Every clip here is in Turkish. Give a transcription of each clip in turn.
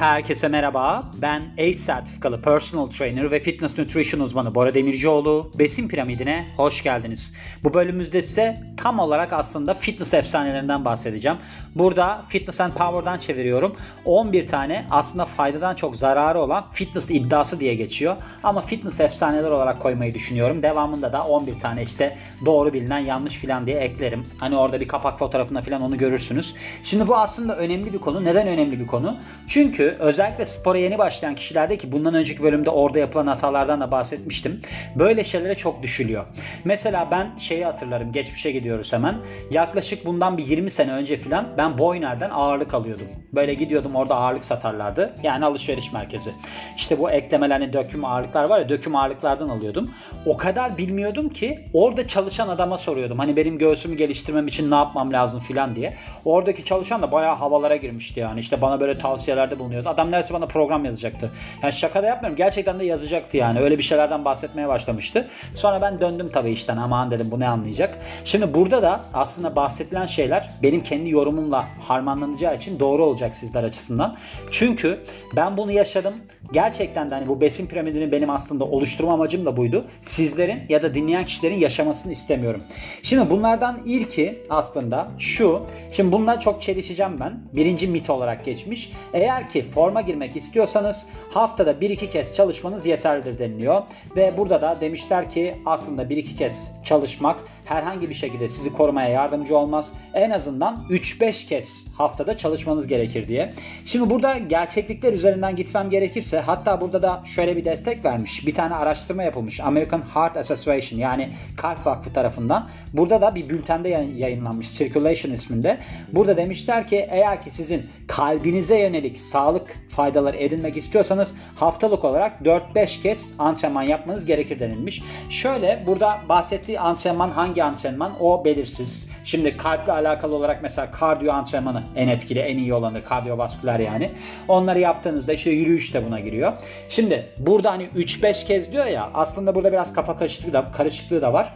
Herkese merhaba. Ben ACE sertifikalı personal trainer ve fitness nutrition uzmanı Bora Demircioğlu. Besin piramidine hoş geldiniz. Bu bölümümüzde size tam olarak aslında fitness efsanelerinden bahsedeceğim. Burada Fitness and Power'dan çeviriyorum. 11 tane aslında faydadan çok zararı olan fitness iddiası diye geçiyor. Ama fitness efsaneler olarak koymayı düşünüyorum. Devamında da 11 tane işte doğru bilinen yanlış filan diye eklerim. Hani orada bir kapak fotoğrafında filan onu görürsünüz. Şimdi bu aslında önemli bir konu. Neden önemli bir konu? Çünkü özellikle spora yeni başlayan kişilerde ki bundan önceki bölümde orada yapılan hatalardan da bahsetmiştim. Böyle şeylere çok düşülüyor. Mesela ben şeyi hatırlarım. Geçmişe gidiyoruz hemen. Yaklaşık bundan bir 20 sene önce filan ben Boyner'den ağırlık alıyordum. Böyle gidiyordum orada ağırlık satarlardı. Yani alışveriş merkezi. İşte bu eklemeler hani döküm ağırlıklar var ya döküm ağırlıklardan alıyordum. O kadar bilmiyordum ki orada çalışan adama soruyordum. Hani benim göğsümü geliştirmem için ne yapmam lazım filan diye. Oradaki çalışan da bayağı havalara girmişti yani. İşte bana böyle tavsiyelerde bulunuyordu. Adam neredeyse bana program yazacaktı. Yani şaka da yapmıyorum. Gerçekten de yazacaktı yani. Öyle bir şeylerden bahsetmeye başlamıştı. Sonra ben döndüm tabii işten. Aman dedim bu ne anlayacak. Şimdi burada da aslında bahsedilen şeyler benim kendi yorumumla harmanlanacağı için doğru olacak sizler açısından. Çünkü ben bunu yaşadım. Gerçekten de hani bu besin piramidini benim aslında oluşturma amacım da buydu. Sizlerin ya da dinleyen kişilerin yaşamasını istemiyorum. Şimdi bunlardan ilki aslında şu. Şimdi bundan çok çelişeceğim ben. Birinci mit olarak geçmiş. Eğer ki forma girmek istiyorsanız haftada 1-2 kez çalışmanız yeterlidir deniliyor. Ve burada da demişler ki aslında 1-2 kez çalışmak herhangi bir şekilde sizi korumaya yardımcı olmaz. En azından 3-5 kez haftada çalışmanız gerekir diye. Şimdi burada gerçeklikler üzerinden gitmem gerekirse hatta burada da şöyle bir destek vermiş. Bir tane araştırma yapılmış. American Heart Association yani Kalp Vakfı tarafından. Burada da bir bültende yayınlanmış Circulation isminde. Burada demişler ki eğer ki sizin kalbinize yönelik sağlık faydaları edinmek istiyorsanız haftalık olarak 4-5 kez antrenman yapmanız gerekir denilmiş. Şöyle burada bahsettiği antrenman hangi antrenman o belirsiz. Şimdi kalple alakalı olarak mesela kardiyo antrenmanı en etkili, en iyi olanı kardiyovasküler yani. Onları yaptığınızda işte yürüyüş de buna giriyor. Şimdi burada hani 3-5 kez diyor ya aslında burada biraz kafa karışıklığı da, karışıklığı da var.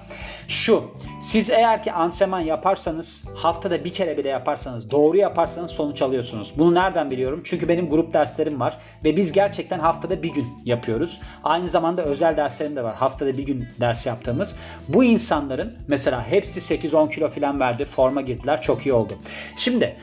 Şu siz eğer ki antrenman yaparsanız haftada bir kere bile yaparsanız doğru yaparsanız sonuç alıyorsunuz. Bunu nereden biliyorum? Çünkü benim grup derslerim var ve biz gerçekten haftada bir gün yapıyoruz. Aynı zamanda özel derslerim de var. Haftada bir gün ders yaptığımız. Bu insanların mesela hepsi 8-10 kilo falan verdi. Forma girdiler. Çok iyi oldu. Şimdi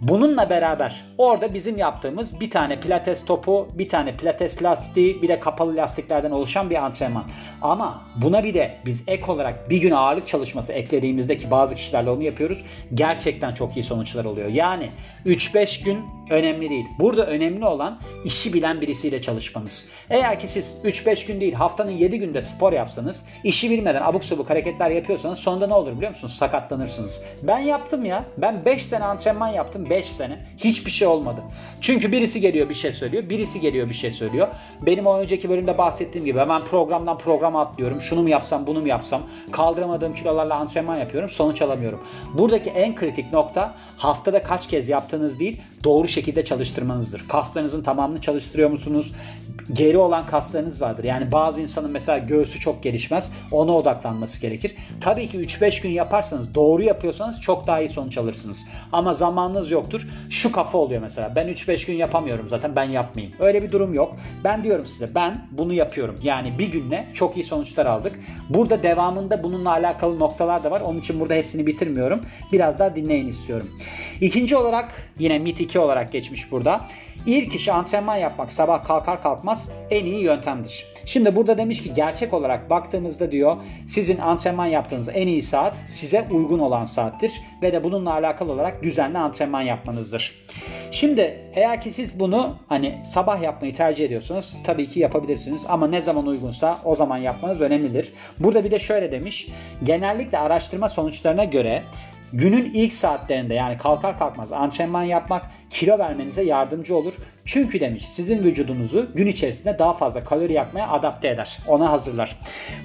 Bununla beraber orada bizim yaptığımız bir tane pilates topu, bir tane pilates lastiği, bir de kapalı lastiklerden oluşan bir antrenman. Ama buna bir de biz ek olarak bir gün ağırlık çalışması eklediğimizde ki bazı kişilerle onu yapıyoruz. Gerçekten çok iyi sonuçlar oluyor. Yani 3-5 gün önemli değil. Burada önemli olan işi bilen birisiyle çalışmanız. Eğer ki siz 3-5 gün değil haftanın 7 günde spor yapsanız, işi bilmeden abuk sabuk hareketler yapıyorsanız sonunda ne olur biliyor musunuz? Sakatlanırsınız. Ben yaptım ya. Ben 5 sene antrenman yaptım. 5 sene. Hiçbir şey olmadı. Çünkü birisi geliyor bir şey söylüyor. Birisi geliyor bir şey söylüyor. Benim o önceki bölümde bahsettiğim gibi hemen programdan programa atlıyorum. Şunu mu yapsam bunu mu yapsam. Kaldıramadığım kilolarla antrenman yapıyorum. Sonuç alamıyorum. Buradaki en kritik nokta haftada kaç kez yaptığınız değil doğru şekilde çalıştırmanızdır. Kaslarınızın tamamını çalıştırıyor musunuz? Geri olan kaslarınız vardır. Yani bazı insanın mesela göğsü çok gelişmez. Ona odaklanması gerekir. Tabii ki 3-5 gün yaparsanız, doğru yapıyorsanız çok daha iyi sonuç alırsınız. Ama zamanınız yoktur. Şu kafa oluyor mesela. Ben 3-5 gün yapamıyorum zaten ben yapmayayım. Öyle bir durum yok. Ben diyorum size ben bunu yapıyorum. Yani bir günle çok iyi sonuçlar aldık. Burada devamında bununla alakalı noktalar da var. Onun için burada hepsini bitirmiyorum. Biraz daha dinleyin istiyorum. İkinci olarak yine MIT 2 olarak geçmiş burada. İlk iş antrenman yapmak sabah kalkar kalkmaz en iyi yöntemdir. Şimdi burada demiş ki gerçek olarak baktığımızda diyor sizin antrenman yaptığınız en iyi saat size uygun olan saattir ve de bununla alakalı olarak düzenli antrenman yapmanızdır. Şimdi eğer ki siz bunu hani sabah yapmayı tercih ediyorsanız tabii ki yapabilirsiniz ama ne zaman uygunsa o zaman yapmanız önemlidir. Burada bir de şöyle demiş genellikle araştırma sonuçlarına göre Günün ilk saatlerinde yani kalkar kalkmaz antrenman yapmak kilo vermenize yardımcı olur. Çünkü demiş sizin vücudunuzu gün içerisinde daha fazla kalori yakmaya adapte eder. Ona hazırlar.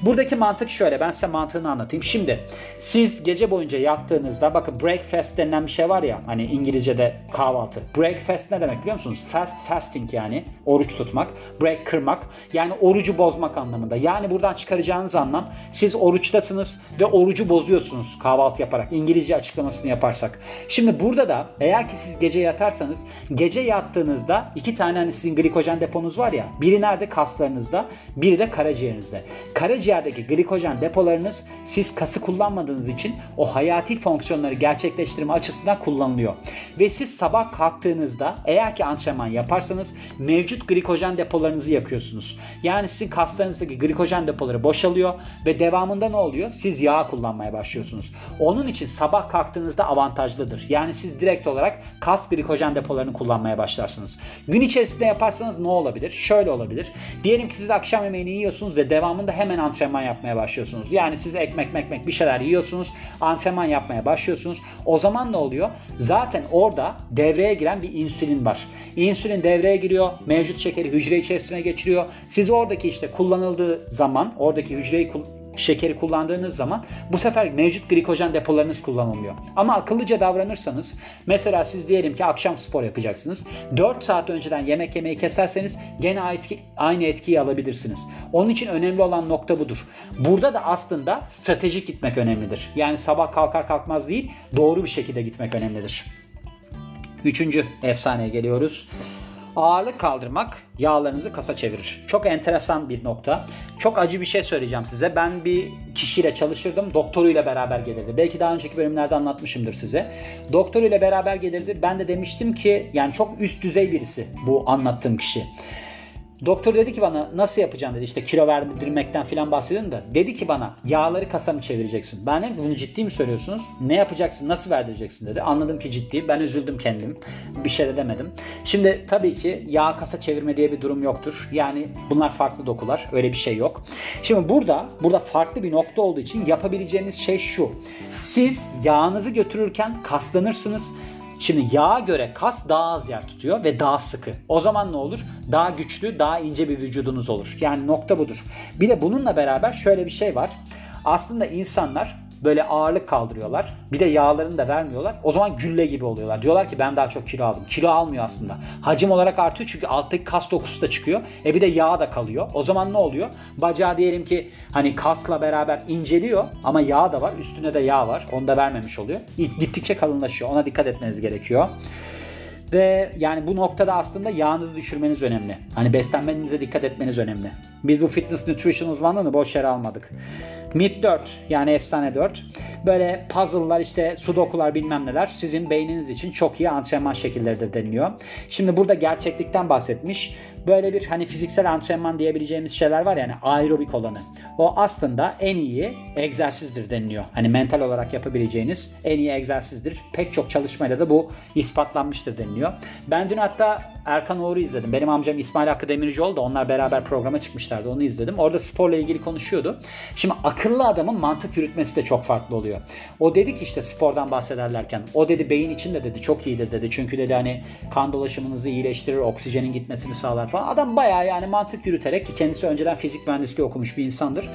Buradaki mantık şöyle ben size mantığını anlatayım. Şimdi siz gece boyunca yattığınızda bakın breakfast denilen bir şey var ya hani İngilizce'de kahvaltı. Breakfast ne demek biliyor musunuz? Fast fasting yani oruç tutmak. Break kırmak yani orucu bozmak anlamında. Yani buradan çıkaracağınız anlam siz oruçtasınız ve orucu bozuyorsunuz kahvaltı yaparak. İngilizce açıklamasını yaparsak. Şimdi burada da eğer ki siz gece yatarsanız gece yattığınızda iki tane hani sizin glikojen deponuz var ya biri nerede kaslarınızda biri de karaciğerinizde. Karaciğerdeki glikojen depolarınız siz kası kullanmadığınız için o hayati fonksiyonları gerçekleştirme açısından kullanılıyor. Ve siz sabah kalktığınızda eğer ki antrenman yaparsanız mevcut glikojen depolarınızı yakıyorsunuz. Yani sizin kaslarınızdaki glikojen depoları boşalıyor ve devamında ne oluyor? Siz yağ kullanmaya başlıyorsunuz. Onun için sabah kalktığınızda avantajlıdır. Yani siz direkt olarak kas glikojen depolarını kullanmaya başlarsınız. Gün içerisinde yaparsanız ne olabilir? Şöyle olabilir. Diyelim ki siz akşam yemeğini yiyorsunuz ve devamında hemen antrenman yapmaya başlıyorsunuz. Yani siz ekmek mekmek bir şeyler yiyorsunuz. Antrenman yapmaya başlıyorsunuz. O zaman ne oluyor? Zaten orada devreye giren bir insülin var. İnsülin devreye giriyor. Mevcut şekeri hücre içerisine geçiriyor. Siz oradaki işte kullanıldığı zaman oradaki hücreyi şekeri kullandığınız zaman bu sefer mevcut glikojen depolarınız kullanılmıyor. Ama akıllıca davranırsanız mesela siz diyelim ki akşam spor yapacaksınız. 4 saat önceden yemek yemeyi keserseniz gene aynı etkiyi alabilirsiniz. Onun için önemli olan nokta budur. Burada da aslında stratejik gitmek önemlidir. Yani sabah kalkar kalkmaz değil doğru bir şekilde gitmek önemlidir. Üçüncü efsaneye geliyoruz. Ağırlık kaldırmak yağlarınızı kasa çevirir. Çok enteresan bir nokta. Çok acı bir şey söyleyeceğim size. Ben bir kişiyle çalışırdım. Doktoruyla beraber gelirdi. Belki daha önceki bölümlerde anlatmışımdır size. Doktoruyla beraber gelirdi. Ben de demiştim ki yani çok üst düzey birisi bu anlattığım kişi. Doktor dedi ki bana nasıl yapacaksın dedi işte kilo verdirmekten falan bahsediyorum da dedi ki bana yağları kasa mı çevireceksin? Ben dedim bunu ciddi mi söylüyorsunuz? Ne yapacaksın nasıl verdireceksin dedi. Anladım ki ciddi ben üzüldüm kendim bir şey de demedim. Şimdi tabii ki yağ kasa çevirme diye bir durum yoktur. Yani bunlar farklı dokular öyle bir şey yok. Şimdi burada burada farklı bir nokta olduğu için yapabileceğiniz şey şu. Siz yağınızı götürürken kaslanırsınız Şimdi yağa göre kas daha az yer tutuyor ve daha sıkı. O zaman ne olur? Daha güçlü, daha ince bir vücudunuz olur. Yani nokta budur. Bir de bununla beraber şöyle bir şey var. Aslında insanlar böyle ağırlık kaldırıyorlar. Bir de yağlarını da vermiyorlar. O zaman gülle gibi oluyorlar. Diyorlar ki ben daha çok kilo aldım. Kilo almıyor aslında. Hacim olarak artıyor çünkü alttaki kas dokusu da çıkıyor. E bir de yağ da kalıyor. O zaman ne oluyor? Bacağı diyelim ki hani kasla beraber inceliyor ama yağ da var. Üstüne de yağ var. Onu da vermemiş oluyor. Gittikçe kalınlaşıyor. Ona dikkat etmeniz gerekiyor. Ve yani bu noktada aslında yağınızı düşürmeniz önemli. Hani beslenmenize dikkat etmeniz önemli. Biz bu fitness nutrition uzmanlığını boş yere almadık. Mid 4 yani efsane 4. Böyle puzzle'lar işte sudokular bilmem neler sizin beyniniz için çok iyi antrenman şekilleridir deniliyor. Şimdi burada gerçeklikten bahsetmiş. Böyle bir hani fiziksel antrenman diyebileceğimiz şeyler var yani aerobik olanı. O aslında en iyi egzersizdir deniliyor. Hani mental olarak yapabileceğiniz en iyi egzersizdir. Pek çok çalışmayla da bu ispatlanmıştır deniliyor. Ben dün hatta Erkan Uğur'u izledim. Benim amcam İsmail Hakkı Demircioğlu da onlar beraber programa çıkmışlardı. Onu izledim. Orada sporla ilgili konuşuyordu. Şimdi akıllı adamın mantık yürütmesi de çok farklı oluyor. O dedi ki işte spordan bahsederlerken o dedi beyin için de dedi çok iyidir dedi. Çünkü dedi hani kan dolaşımınızı iyileştirir, oksijenin gitmesini sağlar falan. Adam bayağı yani mantık yürüterek ki kendisi önceden fizik mühendisliği okumuş bir insandır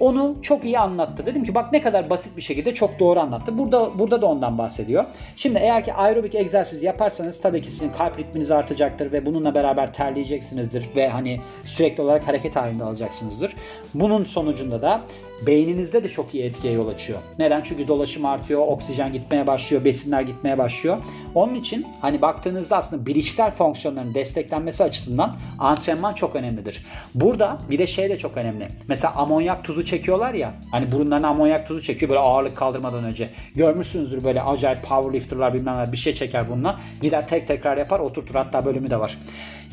onu çok iyi anlattı. Dedim ki bak ne kadar basit bir şekilde çok doğru anlattı. Burada burada da ondan bahsediyor. Şimdi eğer ki aerobik egzersiz yaparsanız tabii ki sizin kalp ritminiz artacaktır ve bununla beraber terleyeceksinizdir ve hani sürekli olarak hareket halinde alacaksınızdır. Bunun sonucunda da beyninizde de çok iyi etkiye yol açıyor. Neden? Çünkü dolaşım artıyor, oksijen gitmeye başlıyor, besinler gitmeye başlıyor. Onun için hani baktığınızda aslında bilişsel fonksiyonların desteklenmesi açısından antrenman çok önemlidir. Burada bir de şey de çok önemli. Mesela amonyak tuzu çekiyorlar ya. Hani burunlarına amonyak tuzu çekiyor böyle ağırlık kaldırmadan önce. Görmüşsünüzdür böyle acayip powerlifterlar bilmem ne bir şey çeker bununla. Gider tek tekrar yapar oturtur hatta bölümü de var.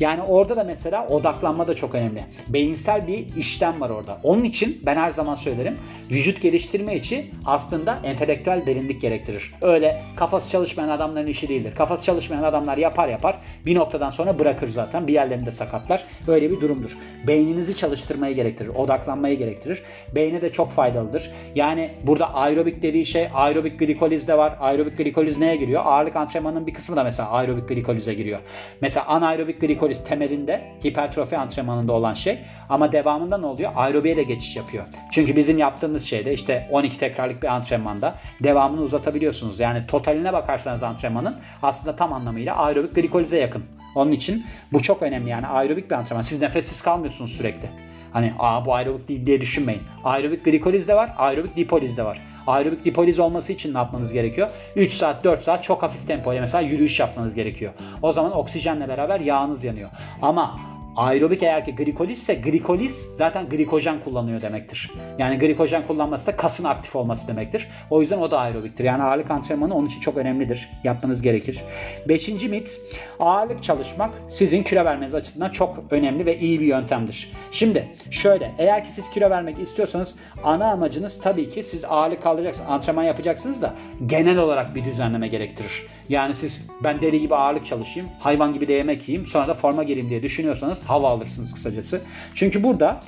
Yani orada da mesela odaklanma da çok önemli. Beyinsel bir işlem var orada. Onun için ben her zaman söylerim. Vücut geliştirme için aslında entelektüel derinlik gerektirir. Öyle kafası çalışmayan adamların işi değildir. Kafası çalışmayan adamlar yapar yapar. Bir noktadan sonra bırakır zaten. Bir yerlerinde sakatlar. Öyle bir durumdur. Beyninizi çalıştırmayı gerektirir. Odaklanmayı gerektirir. Beyne de çok faydalıdır. Yani burada aerobik dediği şey aerobik glikoliz de var. Aerobik glikoliz neye giriyor? Ağırlık antrenmanının bir kısmı da mesela aerobik glikolize giriyor. Mesela anaerobik glikoliz glikoliz temelinde hipertrofi antrenmanında olan şey ama devamında ne oluyor? Aerobiye de geçiş yapıyor. Çünkü bizim yaptığımız şeyde işte 12 tekrarlık bir antrenmanda devamını uzatabiliyorsunuz. Yani totaline bakarsanız antrenmanın aslında tam anlamıyla aerobik glikolize yakın. Onun için bu çok önemli yani aerobik bir antrenman. Siz nefessiz kalmıyorsunuz sürekli. Hani Aa, bu aerobik değil diye düşünmeyin. Aerobik glikoliz de var, aerobik lipoliz de var. Aerobik lipoliz olması için ne yapmanız gerekiyor? 3 saat 4 saat çok hafif tempoyla mesela yürüyüş yapmanız gerekiyor. O zaman oksijenle beraber yağınız yanıyor. Ama Aerobik eğer ki glikoliz ise glikoliz zaten glikojen kullanıyor demektir. Yani glikojen kullanması da kasın aktif olması demektir. O yüzden o da aerobiktir. Yani ağırlık antrenmanı onun için çok önemlidir. Yapmanız gerekir. Beşinci mit ağırlık çalışmak sizin kilo vermeniz açısından çok önemli ve iyi bir yöntemdir. Şimdi şöyle eğer ki siz kilo vermek istiyorsanız ana amacınız tabii ki siz ağırlık kaldıracaksınız, antrenman yapacaksınız da genel olarak bir düzenleme gerektirir. Yani siz ben deli gibi ağırlık çalışayım, hayvan gibi de yemek yiyeyim, sonra da forma gireyim diye düşünüyorsanız hava alırsınız kısacası. Çünkü burada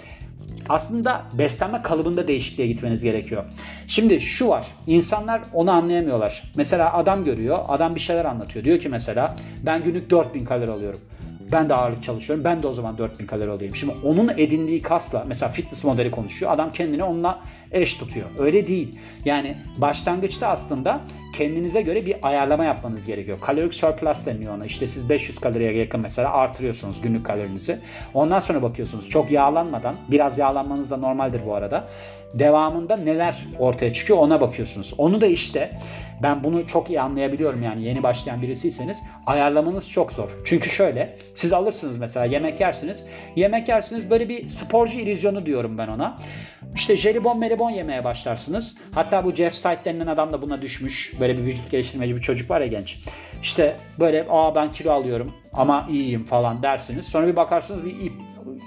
aslında beslenme kalıbında değişikliğe gitmeniz gerekiyor. Şimdi şu var. İnsanlar onu anlayamıyorlar. Mesela adam görüyor. Adam bir şeyler anlatıyor. Diyor ki mesela ben günlük 4000 kalori alıyorum. Ben de ağırlık çalışıyorum. Ben de o zaman 4000 kalori alayım. Şimdi onun edindiği kasla mesela fitness modeli konuşuyor. Adam kendini onunla eş tutuyor. Öyle değil. Yani başlangıçta aslında kendinize göre bir ayarlama yapmanız gerekiyor. Kalorik surplus deniyor ona. İşte siz 500 kaloriye yakın mesela artırıyorsunuz günlük kalorinizi. Ondan sonra bakıyorsunuz çok yağlanmadan, biraz yağlanmanız da normaldir bu arada. Devamında neler ortaya çıkıyor ona bakıyorsunuz. Onu da işte ben bunu çok iyi anlayabiliyorum yani yeni başlayan birisiyseniz ayarlamanız çok zor. Çünkü şöyle siz alırsınız mesela yemek yersiniz. Yemek yersiniz böyle bir sporcu illüzyonu diyorum ben ona. İşte jelibon melibon yemeye başlarsınız. Hatta bu Jeff Sight denilen adam da buna düşmüş. Böyle bir vücut geliştirmeci bir çocuk var ya genç. İşte böyle aa ben kilo alıyorum ama iyiyim falan dersiniz. Sonra bir bakarsınız bir ip,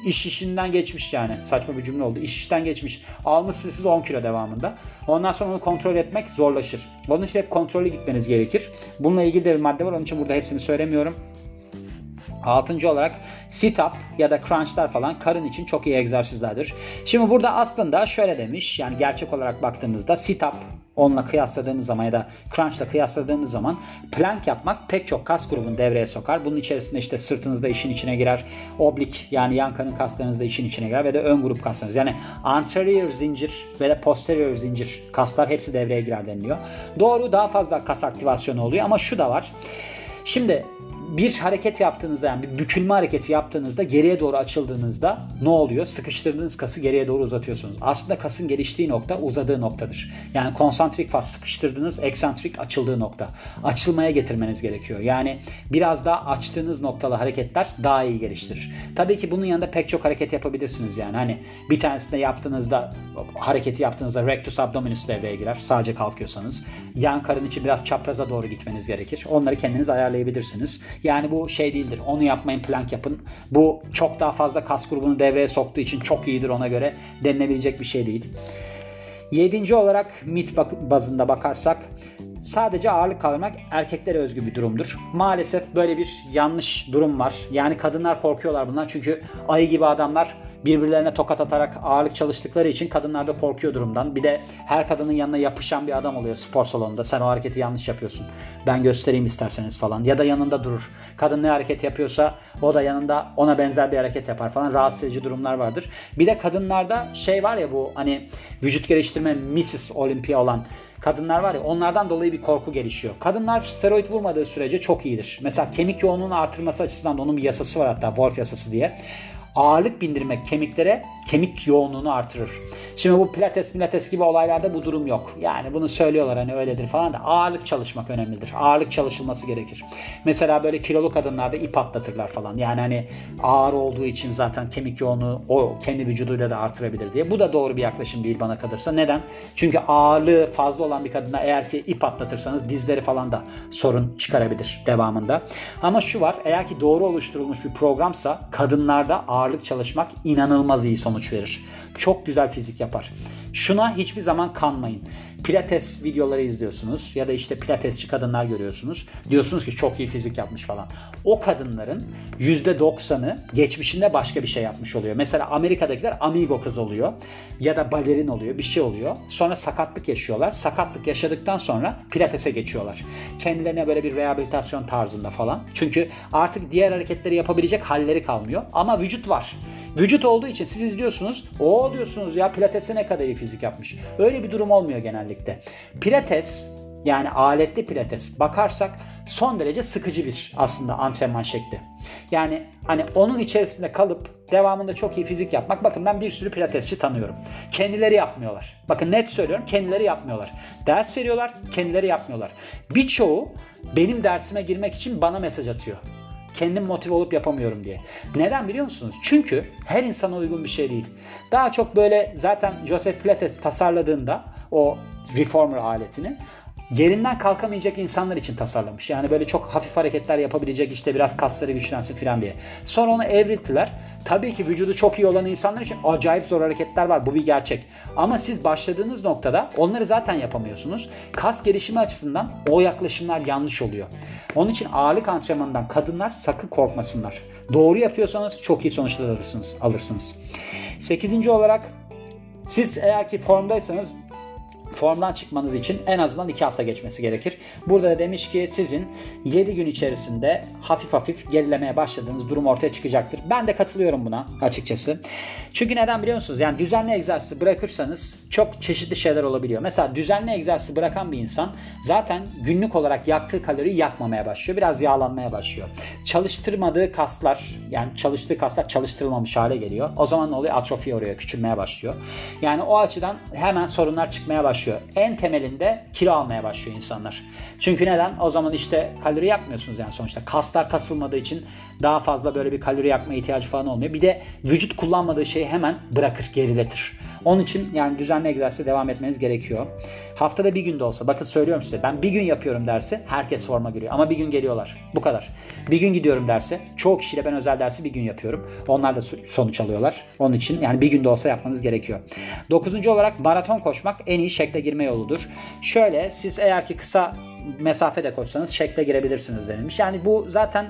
iş işinden geçmiş yani. Saçma bir cümle oldu. İş işten geçmiş. Almışsınız siz 10 kilo devamında. Ondan sonra onu kontrol etmek zorlaşır. Onun için hep kontrollü gitmeniz gerekir. Bununla ilgili de bir madde var. Onun için burada hepsini söylemiyorum. Altıncı olarak sit-up ya da crunchlar falan karın için çok iyi egzersizlerdir. Şimdi burada aslında şöyle demiş yani gerçek olarak baktığımızda sit-up onunla kıyasladığımız zaman ya da crunchla kıyasladığımız zaman plank yapmak pek çok kas grubunu devreye sokar. Bunun içerisinde işte sırtınızda işin içine girer. Oblik yani yan karın kaslarınız da işin içine girer ve de ön grup kaslarınız. Yani anterior zincir ve de posterior zincir kaslar hepsi devreye girer deniliyor. Doğru daha fazla kas aktivasyonu oluyor ama şu da var. Şimdi bir hareket yaptığınızda yani bir bükülme hareketi yaptığınızda geriye doğru açıldığınızda ne oluyor? Sıkıştırdığınız kası geriye doğru uzatıyorsunuz. Aslında kasın geliştiği nokta uzadığı noktadır. Yani konsantrik fas sıkıştırdığınız, eksantrik açıldığı nokta. Açılmaya getirmeniz gerekiyor. Yani biraz daha açtığınız noktalı hareketler daha iyi geliştirir. Tabii ki bunun yanında pek çok hareket yapabilirsiniz yani. Hani bir tanesinde yaptığınızda hareketi yaptığınızda rectus abdominis devreye girer. Sadece kalkıyorsanız. Yan karın için biraz çapraza doğru gitmeniz gerekir. Onları kendiniz ayarlayabilirsiniz. Yani bu şey değildir. Onu yapmayın plank yapın. Bu çok daha fazla kas grubunu devreye soktuğu için çok iyidir ona göre denilebilecek bir şey değil. Yedinci olarak mit bazında bakarsak sadece ağırlık kaldırmak erkeklere özgü bir durumdur. Maalesef böyle bir yanlış durum var. Yani kadınlar korkuyorlar bundan çünkü ayı gibi adamlar birbirlerine tokat atarak ağırlık çalıştıkları için kadınlar da korkuyor durumdan. Bir de her kadının yanına yapışan bir adam oluyor spor salonunda. Sen o hareketi yanlış yapıyorsun. Ben göstereyim isterseniz falan. Ya da yanında durur. Kadın ne hareket yapıyorsa o da yanında ona benzer bir hareket yapar falan. Rahatsız edici durumlar vardır. Bir de kadınlarda şey var ya bu hani vücut geliştirme Mrs. Olympia olan kadınlar var ya onlardan dolayı bir korku gelişiyor. Kadınlar steroid vurmadığı sürece çok iyidir. Mesela kemik yoğunluğunu artırması açısından da onun bir yasası var hatta Wolf yasası diye ağırlık bindirmek kemiklere kemik yoğunluğunu artırır. Şimdi bu pilates pilates gibi olaylarda bu durum yok. Yani bunu söylüyorlar hani öyledir falan da ağırlık çalışmak önemlidir. Ağırlık çalışılması gerekir. Mesela böyle kilolu kadınlarda ip atlatırlar falan. Yani hani ağır olduğu için zaten kemik yoğunluğu o kendi vücuduyla da artırabilir diye. Bu da doğru bir yaklaşım değil bana kalırsa. Neden? Çünkü ağırlığı fazla olan bir kadına eğer ki ip atlatırsanız dizleri falan da sorun çıkarabilir devamında. Ama şu var eğer ki doğru oluşturulmuş bir programsa kadınlarda ağırlık çalışmak inanılmaz iyi sonuç verir. Çok güzel fizik yapar. Şuna hiçbir zaman kanmayın. Pilates videoları izliyorsunuz ya da işte pilatesçi kadınlar görüyorsunuz. Diyorsunuz ki çok iyi fizik yapmış falan. O kadınların %90'ı geçmişinde başka bir şey yapmış oluyor. Mesela Amerika'dakiler amigo kız oluyor ya da balerin oluyor bir şey oluyor. Sonra sakatlık yaşıyorlar. Sakatlık yaşadıktan sonra pilatese geçiyorlar. Kendilerine böyle bir rehabilitasyon tarzında falan. Çünkü artık diğer hareketleri yapabilecek halleri kalmıyor. Ama vücut var. Vücut olduğu için siz izliyorsunuz. O diyorsunuz ya pilatese ne kadar iyi fizik yapmış. Öyle bir durum olmuyor genellikle. Pilates yani aletli pilates bakarsak son derece sıkıcı bir aslında antrenman şekli. Yani hani onun içerisinde kalıp devamında çok iyi fizik yapmak. Bakın ben bir sürü pilatesçi tanıyorum. Kendileri yapmıyorlar. Bakın net söylüyorum kendileri yapmıyorlar. Ders veriyorlar kendileri yapmıyorlar. Birçoğu benim dersime girmek için bana mesaj atıyor kendim motive olup yapamıyorum diye. Neden biliyor musunuz? Çünkü her insana uygun bir şey değil. Daha çok böyle zaten Joseph Pilates tasarladığında o reformer aletini yerinden kalkamayacak insanlar için tasarlamış. Yani böyle çok hafif hareketler yapabilecek işte biraz kasları güçlensin falan diye. Sonra onu evrilttiler. Tabii ki vücudu çok iyi olan insanlar için acayip zor hareketler var. Bu bir gerçek. Ama siz başladığınız noktada onları zaten yapamıyorsunuz. Kas gelişimi açısından o yaklaşımlar yanlış oluyor. Onun için ağırlık antrenmanından kadınlar sakın korkmasınlar. Doğru yapıyorsanız çok iyi sonuçlar alırsınız. alırsınız. Sekizinci olarak siz eğer ki formdaysanız formdan çıkmanız için en azından 2 hafta geçmesi gerekir. Burada da demiş ki sizin 7 gün içerisinde hafif hafif gerilemeye başladığınız durum ortaya çıkacaktır. Ben de katılıyorum buna açıkçası. Çünkü neden biliyor musunuz? Yani düzenli egzersizi bırakırsanız çok çeşitli şeyler olabiliyor. Mesela düzenli egzersizi bırakan bir insan zaten günlük olarak yaktığı kaloriyi yakmamaya başlıyor. Biraz yağlanmaya başlıyor. Çalıştırmadığı kaslar yani çalıştığı kaslar çalıştırılmamış hale geliyor. O zaman ne oluyor? Atrofi oluyor, küçülmeye başlıyor. Yani o açıdan hemen sorunlar çıkmaya başlıyor başlıyor. En temelinde kilo almaya başlıyor insanlar. Çünkü neden? O zaman işte kalori yakmıyorsunuz yani sonuçta. Kaslar kasılmadığı için daha fazla böyle bir kalori yakma ihtiyacı falan olmuyor. Bir de vücut kullanmadığı şeyi hemen bırakır, geriletir. Onun için yani düzenli egzersize devam etmeniz gerekiyor. Haftada bir günde olsa bakın söylüyorum size ben bir gün yapıyorum dersi herkes forma giriyor ama bir gün geliyorlar. Bu kadar. Bir gün gidiyorum derse çoğu kişiyle ben özel dersi bir gün yapıyorum. Onlar da sonuç alıyorlar. Onun için yani bir günde olsa yapmanız gerekiyor. Dokuzuncu olarak maraton koşmak en iyi şekle girme yoludur. Şöyle siz eğer ki kısa mesafe de koşsanız şekle girebilirsiniz denilmiş. Yani bu zaten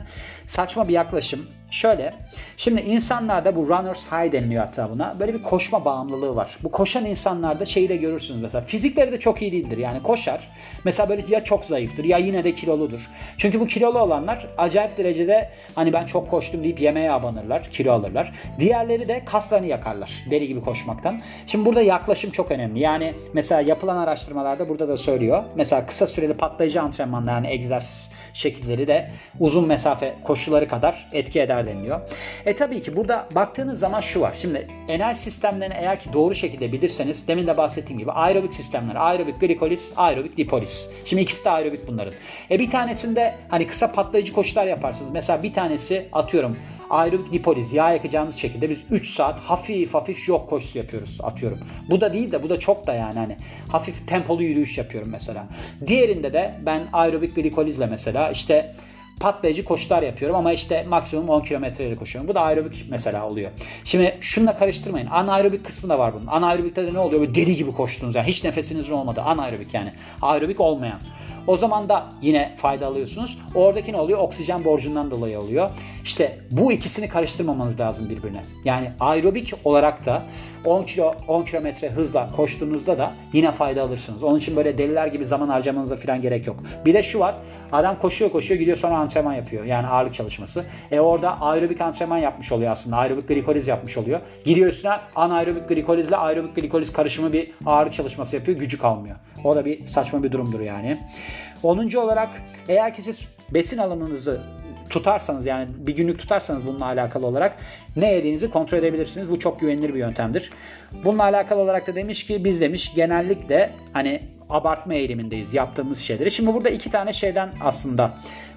saçma bir yaklaşım. Şöyle, şimdi insanlarda bu runners high deniliyor hatta buna. Böyle bir koşma bağımlılığı var. Bu koşan insanlarda şeyi de görürsünüz mesela. Fizikleri de çok iyi değildir. Yani koşar. Mesela böyle ya çok zayıftır ya yine de kiloludur. Çünkü bu kilolu olanlar acayip derecede hani ben çok koştum deyip yemeğe abanırlar. Kilo alırlar. Diğerleri de kaslarını yakarlar. Deli gibi koşmaktan. Şimdi burada yaklaşım çok önemli. Yani mesela yapılan araştırmalarda burada da söylüyor. Mesela kısa süreli patlayıcı antrenmanlar yani egzersiz şekilleri de uzun mesafe koşuları kadar etki eder deniliyor. E tabii ki burada baktığınız zaman şu var. Şimdi enerji sistemlerini eğer ki doğru şekilde bilirseniz demin de bahsettiğim gibi aerobik sistemler, aerobik glikoliz, aerobik lipoliz. Şimdi ikisi de aerobik bunların. E bir tanesinde hani kısa patlayıcı koşular yaparsınız. Mesela bir tanesi atıyorum aerobik lipoliz yağ yakacağımız şekilde biz 3 saat hafif hafif yok koşusu yapıyoruz atıyorum. Bu da değil de bu da çok da yani hani hafif tempolu yürüyüş yapıyorum mesela. Diğerinde de ben aerobik glikolizle mesela işte patlayıcı koşular yapıyorum ama işte maksimum 10 kilometreyle koşuyorum. Bu da aerobik mesela oluyor. Şimdi şununla karıştırmayın. Anaerobik kısmı da var bunun. Anaerobikte de ne oluyor? Böyle deli gibi koştunuz yani. Hiç nefesinizin olmadı. Anaerobik yani. Aerobik olmayan. O zaman da yine fayda alıyorsunuz. Oradaki ne oluyor? Oksijen borcundan dolayı oluyor. İşte bu ikisini karıştırmamanız lazım birbirine. Yani aerobik olarak da 10 kilo 10 kilometre hızla koştuğunuzda da yine fayda alırsınız. Onun için böyle deliler gibi zaman harcamanıza falan gerek yok. Bir de şu var. Adam koşuyor koşuyor gidiyor sonra antrenman yapıyor. Yani ağırlık çalışması. E orada aerobik antrenman yapmış oluyor aslında. Aerobik glikoliz yapmış oluyor. Gidiyor üstüne anaerobik glikolizle aerobik glikoliz karışımı bir ağırlık çalışması yapıyor. Gücü kalmıyor. O da bir saçma bir durumdur yani. 10. olarak eğer ki siz besin alımınızı tutarsanız yani bir günlük tutarsanız bununla alakalı olarak ne yediğinizi kontrol edebilirsiniz. Bu çok güvenilir bir yöntemdir. Bununla alakalı olarak da demiş ki biz demiş genellikle hani abartma eğilimindeyiz yaptığımız şeyleri. Şimdi burada iki tane şeyden aslında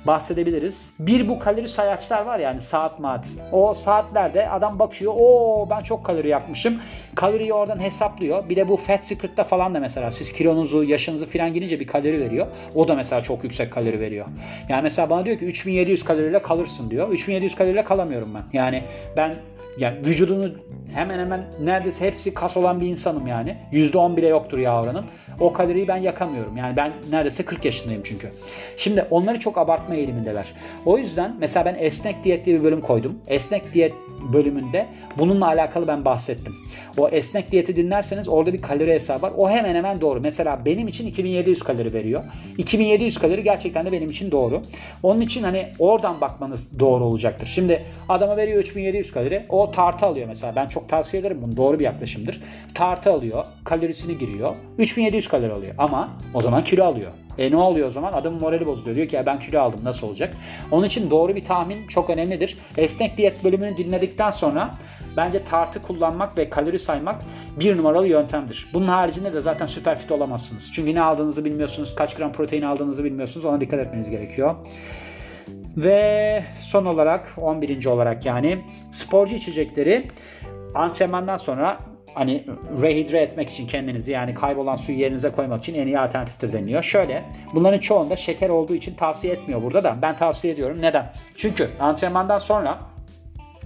bahsedebiliriz. Bir bu kalori sayaçlar var yani saat maat. O saatlerde adam bakıyor o ben çok kalori yakmışım. Kaloriyi oradan hesaplıyor. Bir de bu Fat Secret'ta falan da mesela siz kilonuzu, yaşınızı falan girince bir kalori veriyor. O da mesela çok yüksek kalori veriyor. Yani mesela bana diyor ki 3700 kaloriyle kalırsın diyor. 3700 kaloriyle kalamıyorum ben. Yani ben yani vücudunu hemen hemen neredeyse hepsi kas olan bir insanım yani. %10 bile yoktur yağ oranım. O kaloriyi ben yakamıyorum. Yani ben neredeyse 40 yaşındayım çünkü. Şimdi onları çok abartma eğilimindeler. O yüzden mesela ben esnek diyet diye bir bölüm koydum. Esnek diyet bölümünde bununla alakalı ben bahsettim. O esnek diyeti dinlerseniz orada bir kalori hesabı var. O hemen hemen doğru. Mesela benim için 2700 kalori veriyor. 2700 kalori gerçekten de benim için doğru. Onun için hani oradan bakmanız doğru olacaktır. Şimdi adama veriyor 3700 kalori. O O tartı alıyor mesela. Ben çok tavsiye ederim bunu. Doğru bir yaklaşımdır. Tartı alıyor. Kalorisini giriyor. 3700 kalori alıyor. Ama o zaman kilo alıyor. E ne oluyor o zaman? Adamın morali bozuluyor. Diyor ki ya ben kilo aldım nasıl olacak? Onun için doğru bir tahmin çok önemlidir. Esnek diyet bölümünü dinledikten sonra bence tartı kullanmak ve kalori saymak bir numaralı yöntemdir. Bunun haricinde de zaten süper fit olamazsınız. Çünkü ne aldığınızı bilmiyorsunuz, kaç gram protein aldığınızı bilmiyorsunuz. Ona dikkat etmeniz gerekiyor. Ve son olarak 11. olarak yani sporcu içecekleri antrenmandan sonra hani rehidre etmek için kendinizi yani kaybolan suyu yerinize koymak için en iyi alternatiftir deniyor. Şöyle bunların çoğunda şeker olduğu için tavsiye etmiyor burada da ben tavsiye ediyorum. Neden? Çünkü antrenmandan sonra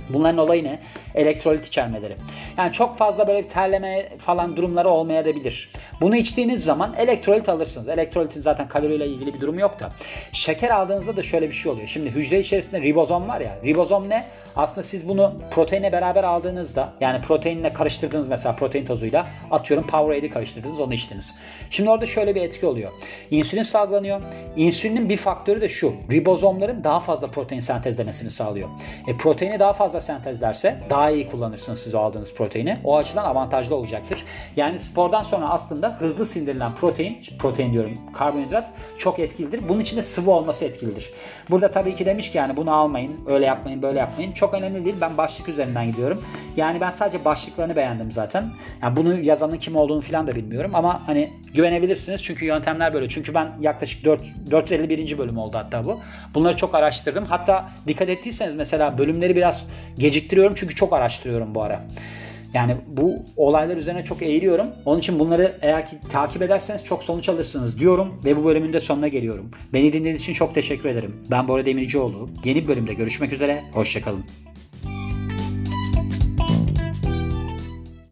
Bunların olayı ne? Elektrolit içermeleri. Yani çok fazla böyle terleme falan durumları olmayabilir. Bunu içtiğiniz zaman elektrolit alırsınız. Elektrolitin zaten kaloriyle ilgili bir durumu yok da. Şeker aldığınızda da şöyle bir şey oluyor. Şimdi hücre içerisinde ribozom var ya. Ribozom ne? Aslında siz bunu proteine beraber aldığınızda yani proteinle karıştırdınız mesela protein tozuyla atıyorum Powerade karıştırdınız onu içtiniz. Şimdi orada şöyle bir etki oluyor. İnsülin salgılanıyor. İnsülinin bir faktörü de şu. Ribozomların daha fazla protein sentezlemesini sağlıyor. E, proteini daha fazla sentezlerse daha iyi kullanırsınız siz o aldığınız proteini. O açıdan avantajlı olacaktır. Yani spordan sonra aslında hızlı sindirilen protein, protein diyorum karbonhidrat çok etkilidir. Bunun için de sıvı olması etkilidir. Burada tabii ki demiş ki yani bunu almayın, öyle yapmayın, böyle yapmayın. Çok önemli değil. Ben başlık üzerinden gidiyorum. Yani ben sadece başlıklarını beğendim zaten. Yani bunu yazanın kim olduğunu falan da bilmiyorum ama hani güvenebilirsiniz çünkü yöntemler böyle. Çünkü ben yaklaşık 4 451. bölüm oldu hatta bu. Bunları çok araştırdım. Hatta dikkat ettiyseniz mesela bölümleri biraz geciktiriyorum çünkü çok araştırıyorum bu ara. Yani bu olaylar üzerine çok eğiliyorum. Onun için bunları eğer ki takip ederseniz çok sonuç alırsınız diyorum ve bu bölümün de sonuna geliyorum. Beni dinlediğiniz için çok teşekkür ederim. Ben Bora Demircioğlu. Yeni bir bölümde görüşmek üzere. Hoşçakalın.